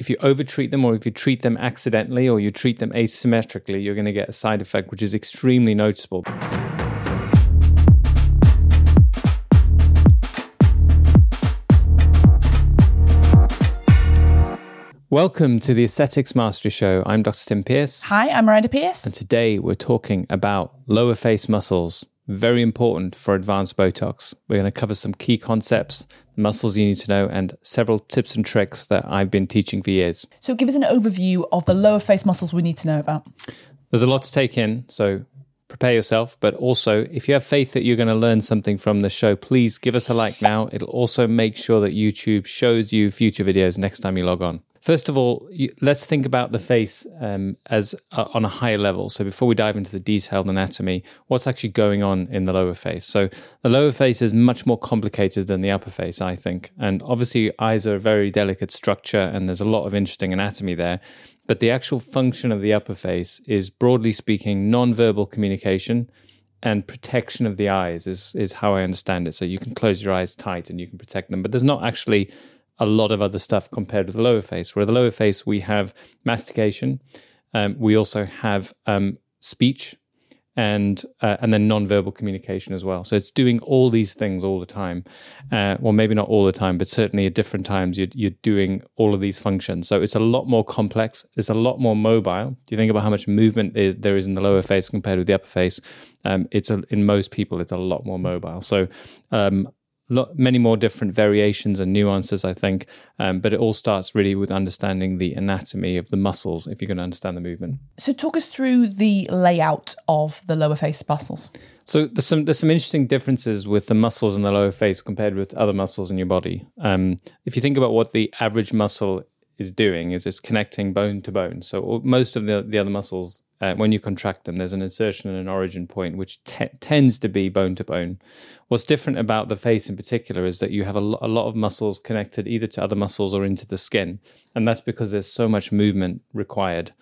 if you overtreat them or if you treat them accidentally or you treat them asymmetrically, you're going to get a side effect which is extremely noticeable. Welcome to the Aesthetics Mastery Show. I'm Dr. Tim Pearce. Hi, I'm Miranda Pearce. And today we're talking about lower face muscles, very important for advanced Botox. We're going to cover some key concepts, muscles you need to know, and several tips and tricks that I've been teaching for years. So, give us an overview of the lower face muscles we need to know about. There's a lot to take in, so prepare yourself. But also, if you have faith that you're going to learn something from the show, please give us a like now. It'll also make sure that YouTube shows you future videos next time you log on. First of all, let's think about the face um, as uh, on a higher level. So before we dive into the detailed anatomy, what's actually going on in the lower face? So the lower face is much more complicated than the upper face, I think. And obviously, eyes are a very delicate structure, and there's a lot of interesting anatomy there. But the actual function of the upper face is, broadly speaking, non-verbal communication and protection of the eyes is is how I understand it. So you can close your eyes tight and you can protect them, but there's not actually a lot of other stuff compared with the lower face. Where the lower face, we have mastication, um, we also have um, speech, and uh, and then non-verbal communication as well. So it's doing all these things all the time. Uh, well, maybe not all the time, but certainly at different times you're, you're doing all of these functions. So it's a lot more complex. It's a lot more mobile. Do you think about how much movement is, there is in the lower face compared with the upper face? Um, it's a, in most people, it's a lot more mobile. So um, lot, many more different variations and nuances, I think. Um, but it all starts really with understanding the anatomy of the muscles if you're going to understand the movement. So, talk us through the layout of the lower face muscles. So there's some there's some interesting differences with the muscles in the lower face compared with other muscles in your body. Um, if you think about what the average muscle is doing, is it's connecting bone to bone. So most of the the other muscles uh, when you contract them, there's an insertion and an origin point, which te- tends to be bone to bone. What's different about the face in particular is that you have a, lo- a lot of muscles connected either to other muscles or into the skin. And that's because there's so much movement required.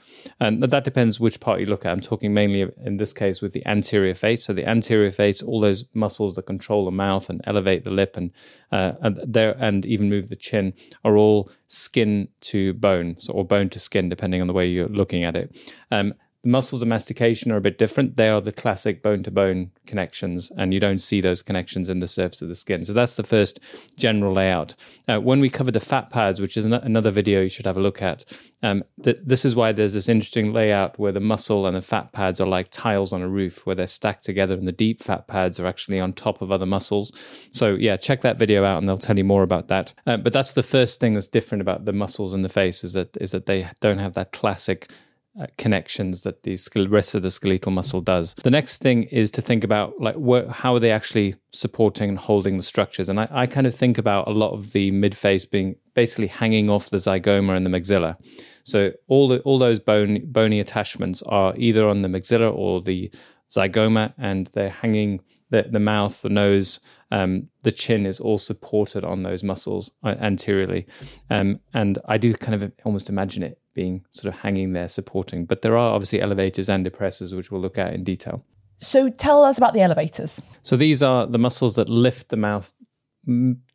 And that depends which part you look at. I'm talking mainly in this case with the anterior face. So the anterior face, all those muscles that control the mouth and elevate the lip and, uh, and there and even move the chin are all skin to bone, so, or bone to skin, depending on the way you're looking at it. Um, the muscles of mastication are a bit different. They are the classic bone to bone connections, and you don't see those connections in the surface of the skin. So that's the first general layout. Uh, when we cover the fat pads, which is an- another video you should have a look at, um, th- this is why there's this interesting layout where the muscle and the fat pads are like tiles on a roof, where they're stacked together, and the deep fat pads are actually on top of other muscles. So yeah, check that video out, and they'll tell you more about that. Uh, but that's the first thing that's different about the muscles in the face is that is that they don't have that classic connections that the rest of the skeletal muscle does. The next thing is to think about like wh- how are they actually supporting and holding the structures. And I, I kind of think about a lot of the mid face being basically hanging off the zygoma and the maxilla. So all the, all those bone bony attachments are either on the maxilla or the zygoma, and they're hanging the, the mouth, the nose, um, the chin is all supported on those muscles uh, anteriorly. Um, and I do kind of almost imagine it being sort of hanging there supporting. But there are obviously elevators and depressors, which we'll look at in detail. So tell us about the elevators. So these are the muscles that lift the mouth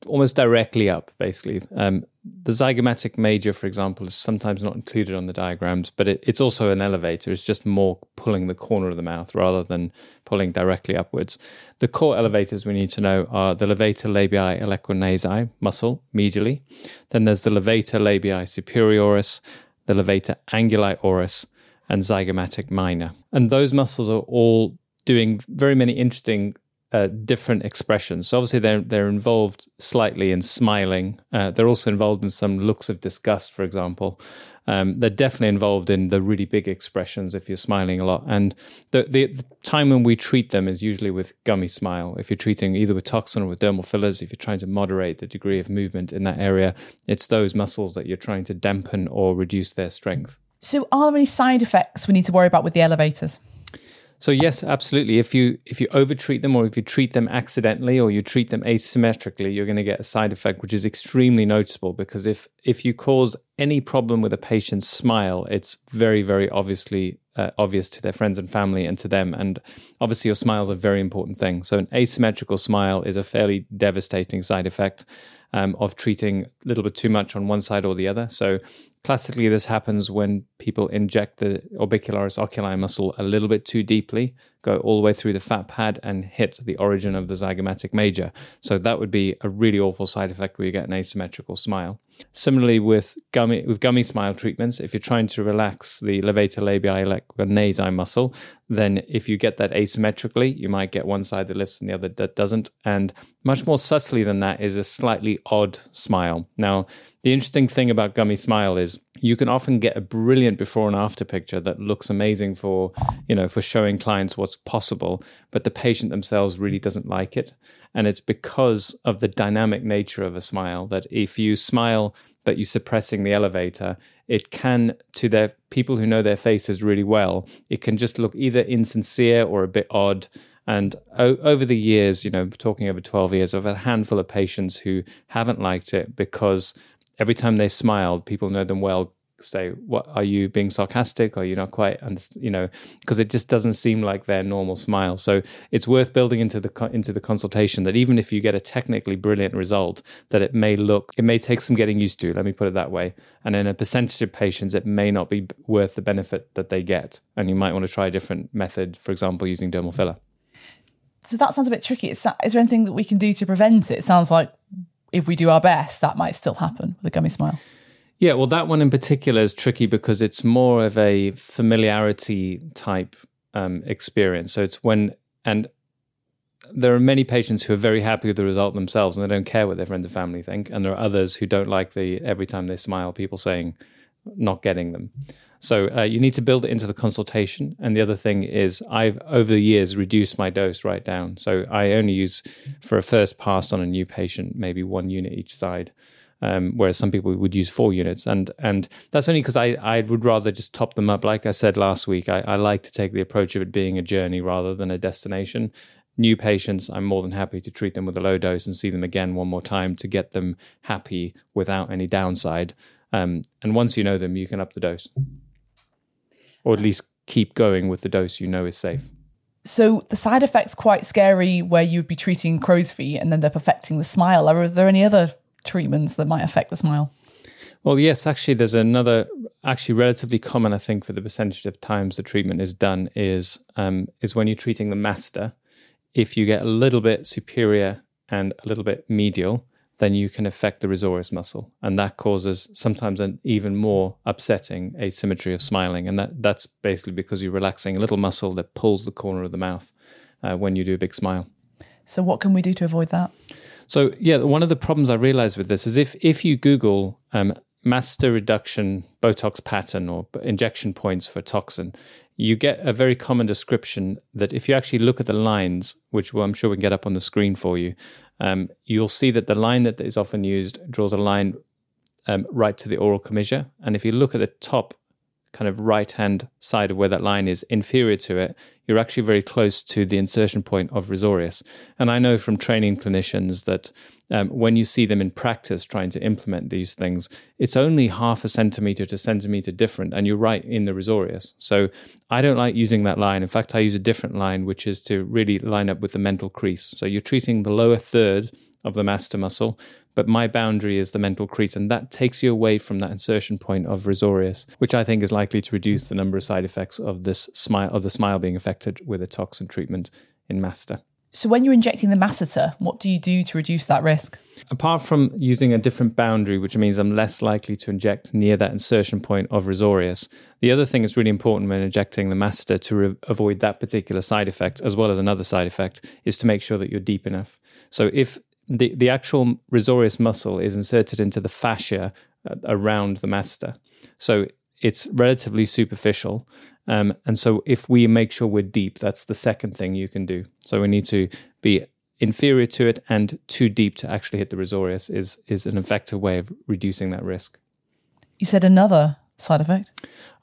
almost directly up, basically. Um, the zygomatic major, for example, is sometimes not included on the diagrams, but it, it's also an elevator. It's just more pulling the corner of the mouth rather than pulling directly upwards. The core elevators we need to know are the levator labii alaeque nasi muscle medially. Then there's the levator labii superioris, the levator anguli oris, and zygomatic minor. And those muscles are all doing very many interesting uh, different expressions. So obviously they're they're involved slightly in smiling. Uh, they're also involved in some looks of disgust, for example. Um, they're definitely involved in the really big expressions if you're smiling a lot. And the, the, the time when we treat them is usually with gummy smile. If you're treating either with toxin or with dermal fillers, if you're trying to moderate the degree of movement in that area, it's those muscles that you're trying to dampen or reduce their strength. So, are there any side effects we need to worry about with the elevators? So yes, absolutely. If you if you overtreat them or if you treat them accidentally or you treat them asymmetrically, you're going to get a side effect which is extremely noticeable because if if you cause any problem with a patient's smile, it's very very obviously uh, obvious to their friends and family and to them. And obviously, your smile is a very important thing. So an asymmetrical smile is a fairly devastating side effect um, of treating a little bit too much on one side or the other. So Classically, this happens when people inject the orbicularis oculi muscle a little bit too deeply, go all the way through the fat pad and hit the origin of the zygomatic major. So that would be a really awful side effect where you get an asymmetrical smile. Similarly, with gummy with gummy smile treatments, if you're trying to relax the levator labii uh, nasi muscle, then if you get that asymmetrically, you might get one side that lifts and the other that doesn't. And much more subtly than that is a slightly odd smile. Now, the interesting thing about Gummy Smile is you can often get a brilliant before and after picture that looks amazing for, you know, for showing clients what's possible, but the patient themselves really doesn't like it. And it's because of the dynamic nature of a smile that if you smile but you're suppressing the elevator, it can, to their people who know their faces really well, it can just look either insincere or a bit odd. And o- over the years, you know, talking over 12 years, had a handful of patients who haven't liked it because every time they smile, people know them well say, "What are you being sarcastic? Are you not quite?" you know, because it just doesn't seem like their normal smile. So it's worth building into the into the consultation that even if you get a technically brilliant result, that it may look, it may take some getting used to. Let me put it that way. And in a percentage of patients, it may not be worth the benefit that they get, and you might want to try a different method. For example, using dermal filler. So that sounds a bit tricky. Is there anything that we can do to prevent it? It sounds like if we do our best, that might still happen with a gummy smile. Yeah, well, that one in particular is tricky because it's more of a familiarity type um, experience. So it's when, and there are many patients who are very happy with the result themselves and they don't care what their friends and family think. And there are others who don't like the every time they smile, people saying, not getting them. So uh, you need to build it into the consultation. And the other thing is, I've over the years reduced my dose right down. So I only use for a first pass on a new patient, maybe one unit each side. Um, whereas some people would use four units, and and that's only because I I would rather just top them up. Like I said last week, I, I like to take the approach of it being a journey rather than a destination. New patients, I'm more than happy to treat them with a low dose and see them again one more time to get them happy without any downside. Um, and once you know them, you can up the dose or at least keep going with the dose you know is safe. So the side effects quite scary where you'd be treating crow's feet and end up affecting the smile. Are there any other treatments that might affect the smile? Well, yes, actually, there's another, actually, relatively common, I think, for the percentage of times the treatment is done is um, is when you're treating the masseter If you get a little bit superior and a little bit medial, then you can affect the risorius muscle. And that causes sometimes an even more upsetting asymmetry of smiling. And that, that's basically because you're relaxing a little muscle that pulls the corner of the mouth uh, when you do a big smile. So, what can we do to avoid that? So, yeah, one of the problems I realized with this is if, if you Google um, masseter reduction Botox pattern or injection points for toxin, you get a very common description that if you actually look at the lines, which I'm sure we can get up on the screen for you, um, you'll see that the line that is often used draws a line um, right to the oral commissure. And if you look at the top kind of right hand side of where that line is inferior to it, you're actually very close to the insertion point of risorius. And I know from training clinicians that um, when you see them in practice trying to implement these things, it's only half a centimeter to centimeter different, and you're right in the risorius. So I don't like using that line. In fact, I use a different line, which is to really line up with the mental crease. So you're treating the lower third of the masseter muscle, but my boundary is the mental crease, and that takes you away from that insertion point of risorius, which I think is likely to reduce the number of side effects of this smile of the smile being affected with a toxin treatment in masseter. So when you're injecting the masseter, what do you do to reduce that risk? Apart from using a different boundary, which means I'm less likely to inject near that insertion point of risorius, the other thing that's really important when injecting the masseter to re- avoid that particular side effect, as well as another side effect, is to make sure that you're deep enough. So if the, the actual risorius muscle is inserted into the fascia uh, around the masseter. So it's relatively superficial. Um, and so if we make sure we're deep, that's the second thing you can do. So we need to be inferior to it and too deep to actually hit the risorius is is an effective way of reducing that risk. You said another side effect?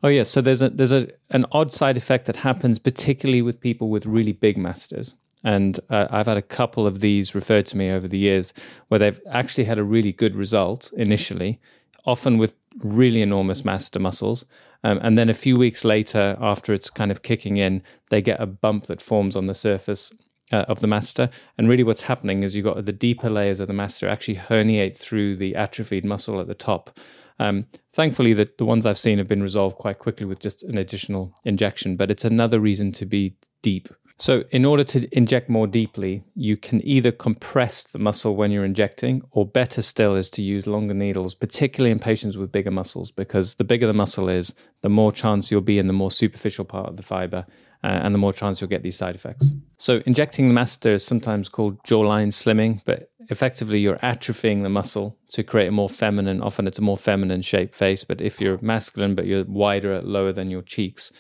Oh yes, so there's a there's a an odd side effect that happens particularly with people with really big masseters. And uh, I've had a couple of these referred to me over the years where they've actually had a really good result initially, often with really enormous masseter muscles. Um, and then a few weeks later, after it's kind of kicking in, they get a bump that forms on the surface uh, of the masseter. And really, what's happening is you've got the deeper layers of the masseter actually herniate through the atrophied muscle at the top. Um, thankfully, the, the ones I've seen have been resolved quite quickly with just an additional injection, but it's another reason to be deep. So, in order to inject more deeply, you can either compress the muscle when you're injecting, or better still is to use longer needles, particularly in patients with bigger muscles, because the bigger the muscle is, the more chance you'll be in the more superficial part of the fiber, uh, and the more chance you'll get these side effects. So, injecting the masseter is sometimes called jawline slimming, but effectively you're atrophying the muscle to create a more feminine, often it's a more feminine shaped face. But if you're masculine, but you're wider, lower than your cheeks,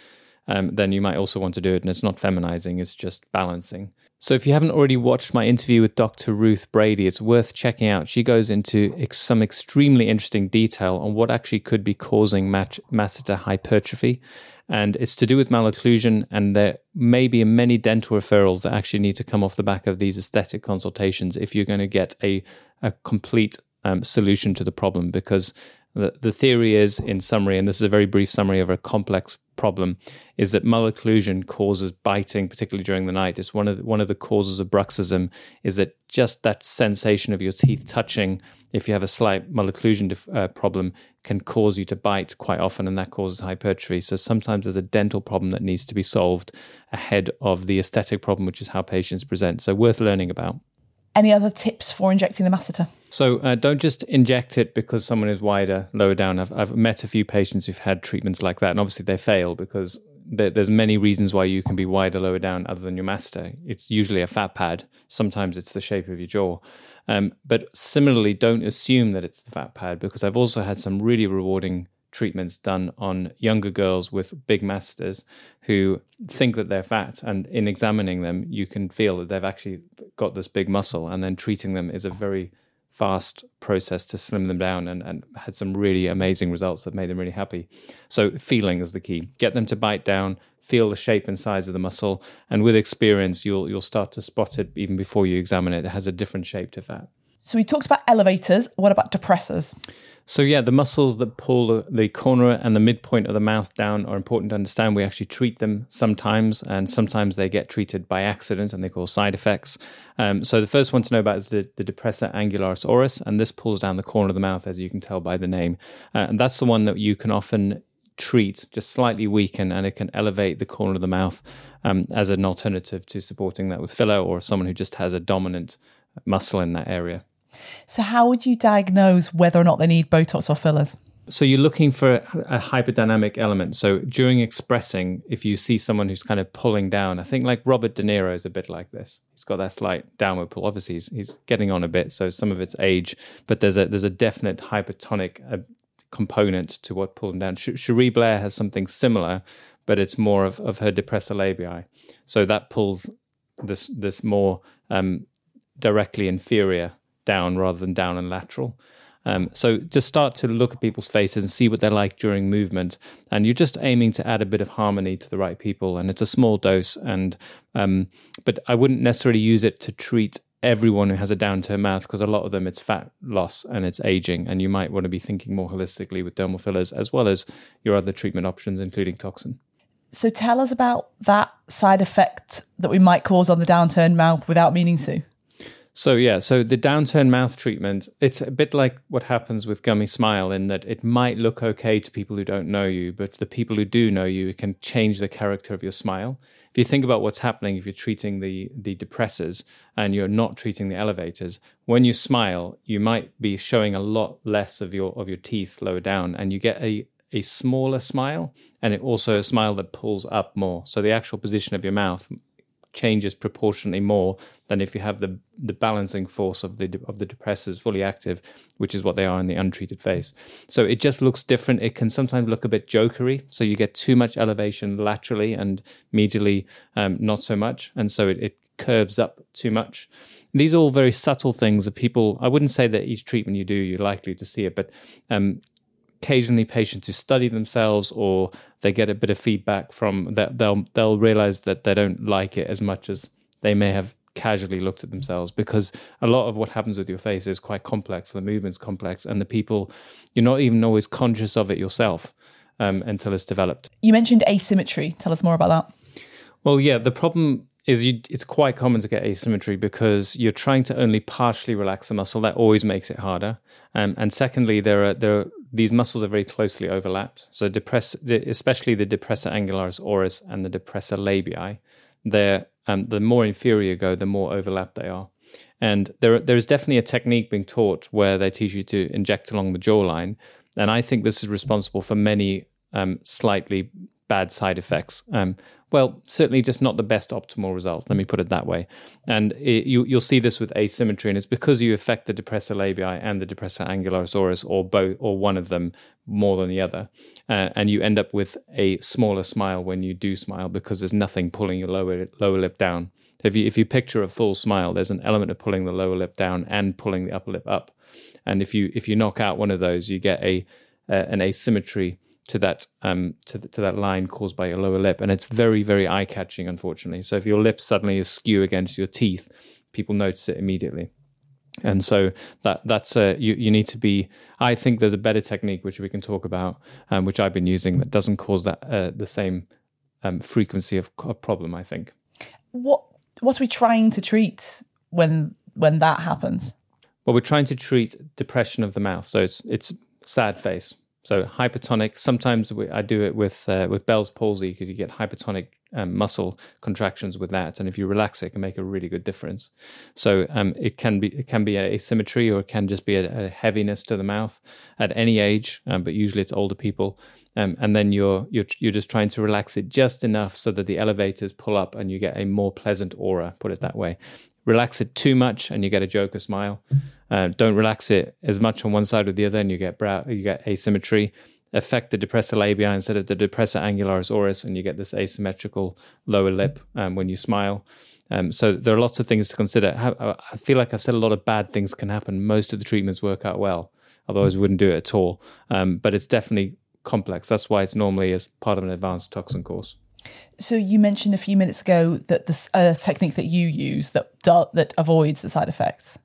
um, then you might also want to do it. And it's not feminizing, it's just balancing. So if you haven't already watched my interview with Dr. Ruth Brady, it's worth checking out. She goes into ex- some extremely interesting detail on what actually could be causing mat- masseter hypertrophy. And it's to do with malocclusion, and there may be many dental referrals that actually need to come off the back of these aesthetic consultations if you're going to get a, a complete um, solution to the problem. Because the, the theory is, in summary, and this is a very brief summary of a complex problem, is that malocclusion causes biting, particularly during the night. It's one of the, one of the causes of bruxism. Is that just that sensation of your teeth touching? If you have a slight malocclusion uh, problem, can cause you to bite quite often, and that causes hypertrophy. So sometimes there's a dental problem that needs to be solved ahead of the aesthetic problem, which is how patients present. So worth learning about. Any other tips for injecting the masseter? So uh, don't just inject it because someone is wider, lower down. I've, I've met a few patients who've had treatments like that, and obviously they fail because there, there's many reasons why you can be wider, lower down, other than your masseter. It's usually a fat pad. Sometimes it's the shape of your jaw. Um, but similarly, don't assume that it's the fat pad because I've also had some really rewarding treatments done on younger girls with big masseters who think that they're fat and in examining them you can feel that they've actually got this big muscle and then treating them is a very fast process to slim them down and, and had some really amazing results that made them really happy. So feeling is the key. Get them to bite down feel the shape and size of the muscle and with experience you'll you'll start to spot it even before you examine it. It has a different shape to fat so we talked about elevators what about depressors so yeah, the muscles that pull the corner and the midpoint of the mouth down are important to understand. We actually treat them sometimes, and sometimes they get treated by accident, and they cause side effects. Um, so the first one to know about is the, the depressor angularis oris, and this pulls down the corner of the mouth, as you can tell by the name. Uh, and that's the one that you can often treat, just slightly weaken, and it can elevate the corner of the mouth um, as an alternative to supporting that with filler, or someone who just has a dominant muscle in that area. So, how would you diagnose whether or not they need Botox or fillers? So you're looking for a hyperdynamic element. So during expressing, if you see someone who's kind of pulling down, I think like Robert De Niro is a bit like this. He's got that slight downward pull. Obviously, he's, he's getting on a bit, so some of it's age, but there's a there's a definite hypertonic uh, component to what pulling down. Cherie Blair has something similar, but it's more of, of her depressor labii. So that pulls this this more um, directly inferior down rather than down and lateral. Um, so just start to look at people's faces and see what they're like during movement, and you're just aiming to add a bit of harmony to the right people. And it's a small dose, and um, but I wouldn't necessarily use it to treat everyone who has a downturned mouth because a lot of them it's fat loss and it's aging, and you might want to be thinking more holistically with dermal fillers as well as your other treatment options, including toxin. So tell us about that side effect that we might cause on the downturn mouth without meaning to. So yeah, so the downturn mouth treatment, it's a bit like what happens with gummy smile in that it might look okay to people who don't know you, but the people who do know you, it can change the character of your smile. If you think about what's happening if you're treating the the depressors and you're not treating the elevators, when you smile, you might be showing a lot less of your of your teeth lower down and you get a a smaller smile and it also a smile that pulls up more. So the actual position of your mouth changes proportionately more than if you have the the balancing force of the of the depressors fully active, which is what they are in the untreated face. So it just looks different. It can sometimes look a bit jokery, so you get too much elevation laterally and medially, um, not so much, and so it, it curves up too much. These are all very subtle things that people. I wouldn't say that each treatment you do you're likely to see it, but um, occasionally patients who study themselves or they get a bit of feedback from that they'll they'll realize that they don't like it as much as they may have casually looked at themselves because a lot of what happens with your face is quite complex the movement's complex and the people you're not even always conscious of it yourself um, until it's developed you mentioned asymmetry tell us more about that well yeah the problem is you, it's quite common to get asymmetry because you're trying to only partially relax a muscle. That always makes it harder. Um, and secondly, there are there are these muscles are very closely overlapped. So depress, especially the depressor angularis oris and the depressor labii, they're um, the more inferior go, the more overlapped they are. And there, there is definitely a technique being taught where they teach you to inject along the jawline. And I think this is responsible for many um, slightly bad side effects. Um, well, certainly just not the best optimal result. Let me put it that way. And it, you, you'll see this with asymmetry, and it's because you affect the depressor labii and the depressor angularis or both, or one of them more than the other, uh, and you end up with a smaller smile when you do smile because there's nothing pulling your lower lower lip down. If you if you picture a full smile, there's an element of pulling the lower lip down and pulling the upper lip up, and if you if you knock out one of those, you get a uh, an asymmetry to that um, to, to that line caused by your lower lip, and it's very very eye catching, unfortunately. So if your lip suddenly is skew against your teeth, people notice it immediately. And so that that's a, you you need to be. I think there's a better technique which we can talk about, um, which I've been using that doesn't cause that uh, the same um, frequency of, of problem. I think. What what are we trying to treat when when that happens? Well, we're trying to treat depression of the mouth. So it's it's sad face. So hypertonic. Sometimes we, I do it with uh, with Bell's palsy because you get hypertonic um, muscle contractions with that, and if you relax it, it can make a really good difference. So um, it can be it can be asymmetry, or it can just be a, a heaviness to the mouth at any age, um, but usually it's older people. Um, and then you're you're you're just trying to relax it just enough so that the elevators pull up and you get a more pleasant aura. Put it that way. Relax it too much, and you get a Joker smile. Uh, don't relax it as much on one side or the other, and you get brow, you get asymmetry. Affect the depressor labia instead of the depressor angularis oris, and you get this asymmetrical lower lip um, when you smile. Um, so there are lots of things to consider. I feel like I've said a lot of bad things can happen. Most of the treatments work out well, otherwise we wouldn't do it at all. Um, but it's definitely complex. That's why it's normally as part of an advanced toxin course. So you mentioned a few minutes ago that this uh, technique that you use that that avoids the side effects.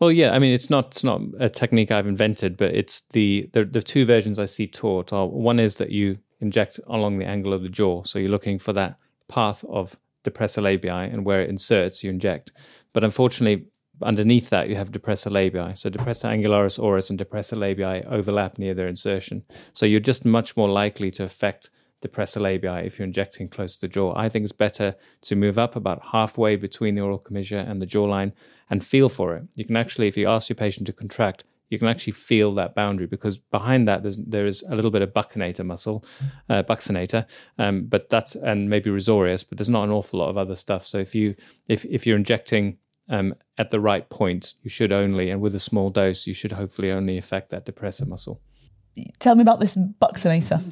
Well, yeah, I mean, it's not it's not a technique I've invented, but it's the the, the two versions I see taught are one is that you inject along the angle of the jaw, so you're looking for that path of depressor labii, and where it inserts, you inject. But unfortunately, underneath that you have depressor labii. So depressor angularis oris and depressor labii overlap near their insertion. So you're just much more likely to affect depressor labii if you're injecting close to the jaw. I think it's better to move up about halfway between the oral commissure and the jawline and feel for it. You can actually, if you ask your patient to contract, you can actually feel that boundary because behind that there's there is a little bit of buccinator muscle, uh, buccinator, um, but that's and maybe risorius, but there's not an awful lot of other stuff. So if you if if you're injecting um, at the right point, you should only and with a small dose, you should hopefully only affect that depressor muscle. Tell me about this buccinator.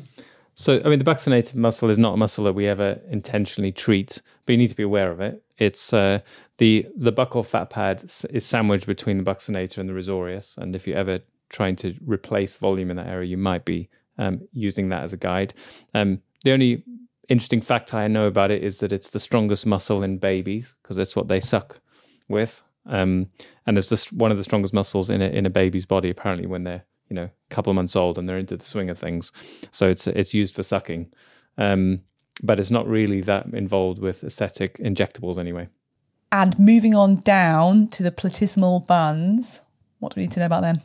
So, I mean, the buccinator muscle is not a muscle that we ever intentionally treat, but you need to be aware of it. It's uh, the the buccal fat pad is sandwiched between the buccinator and the risorius, and if you're ever trying to replace volume in that area, you might be um, using that as a guide. Um, the only interesting fact I know about it is that it's the strongest muscle in babies because that's what they suck with, um, and it's just one of the strongest muscles in a in a baby's body apparently when they're you know a couple of months old and they're into the swing of things. So it's it's used for sucking, um, but it's not really that involved with aesthetic injectables anyway. And moving on down to the platysmal bands, what do we need to know about them?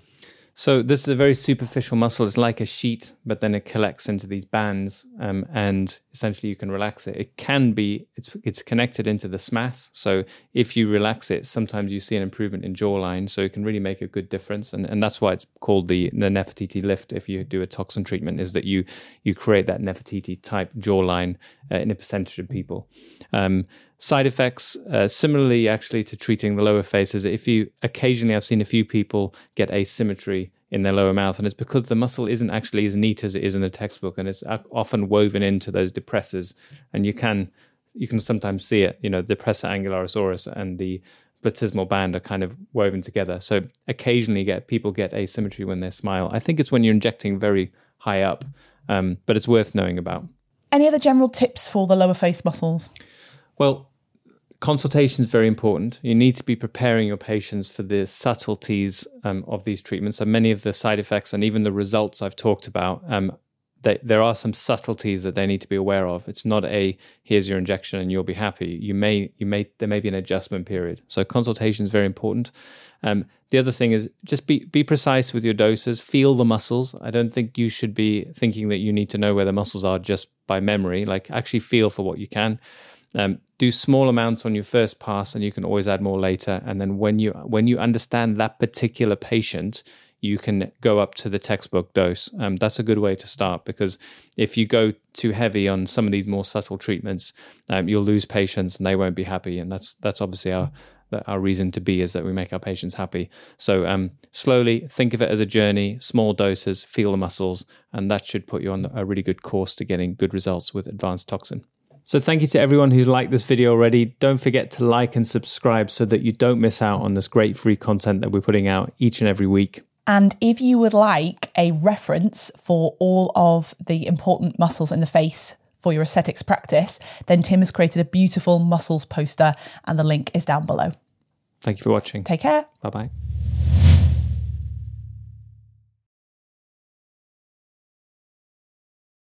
So this is a very superficial muscle. It's like a sheet, but then it collects into these bands, um, and essentially you can relax it. It can be it's it's connected into the SMAS. So if you relax it, sometimes you see an improvement in jawline. So it can really make a good difference, and and that's why it's called the the Nefertiti lift. If you do a toxin treatment, is that you you create that Nefertiti type jawline uh, in a percentage of people. Um, side effects, uh, similarly, actually, to treating the lower face, is if you occasionally, I've seen a few people get asymmetry in their lower mouth, and it's because the muscle isn't actually as neat as it is in the textbook, and it's often woven into those depressors, and you can you can sometimes see it. You know, the depressor angularis oris and the platysmal band are kind of woven together. So occasionally, get people get asymmetry when they smile. I think it's when you're injecting very high up, um, but it's worth knowing about. Any other general tips for the lower face muscles? Well, consultation is very important. You need to be preparing your patients for the subtleties um, of these treatments. So many of the side effects and even the results I've talked about um, they, there are some subtleties that they need to be aware of. It's not a here's your injection and you'll be happy. You may you may there may be an adjustment period. So consultation is very important. Um, the other thing is just be be precise with your doses. Feel the muscles. I don't think you should be thinking that you need to know where the muscles are just by memory. Like actually feel for what you can. Um, do small amounts on your first pass, and you can always add more later. And then when you when you understand that particular patient, you can go up to the textbook dose. Um, that's a good way to start because if you go too heavy on some of these more subtle treatments, um, you'll lose patients and they won't be happy. And that's that's obviously our our reason to be is that we make our patients happy. So um, slowly think of it as a journey, small doses, feel the muscles, and that should put you on a really good course to getting good results with advanced toxin. So thank you to everyone who's liked this video already. Don't forget to like and subscribe so that you don't miss out on this great free content that we're putting out each and every week. And if you would like a reference for all of the important muscles in the face for your aesthetics practice, then Tim has created a beautiful muscles poster, and the link is down below. Thank you for watching. Take care. Bye bye.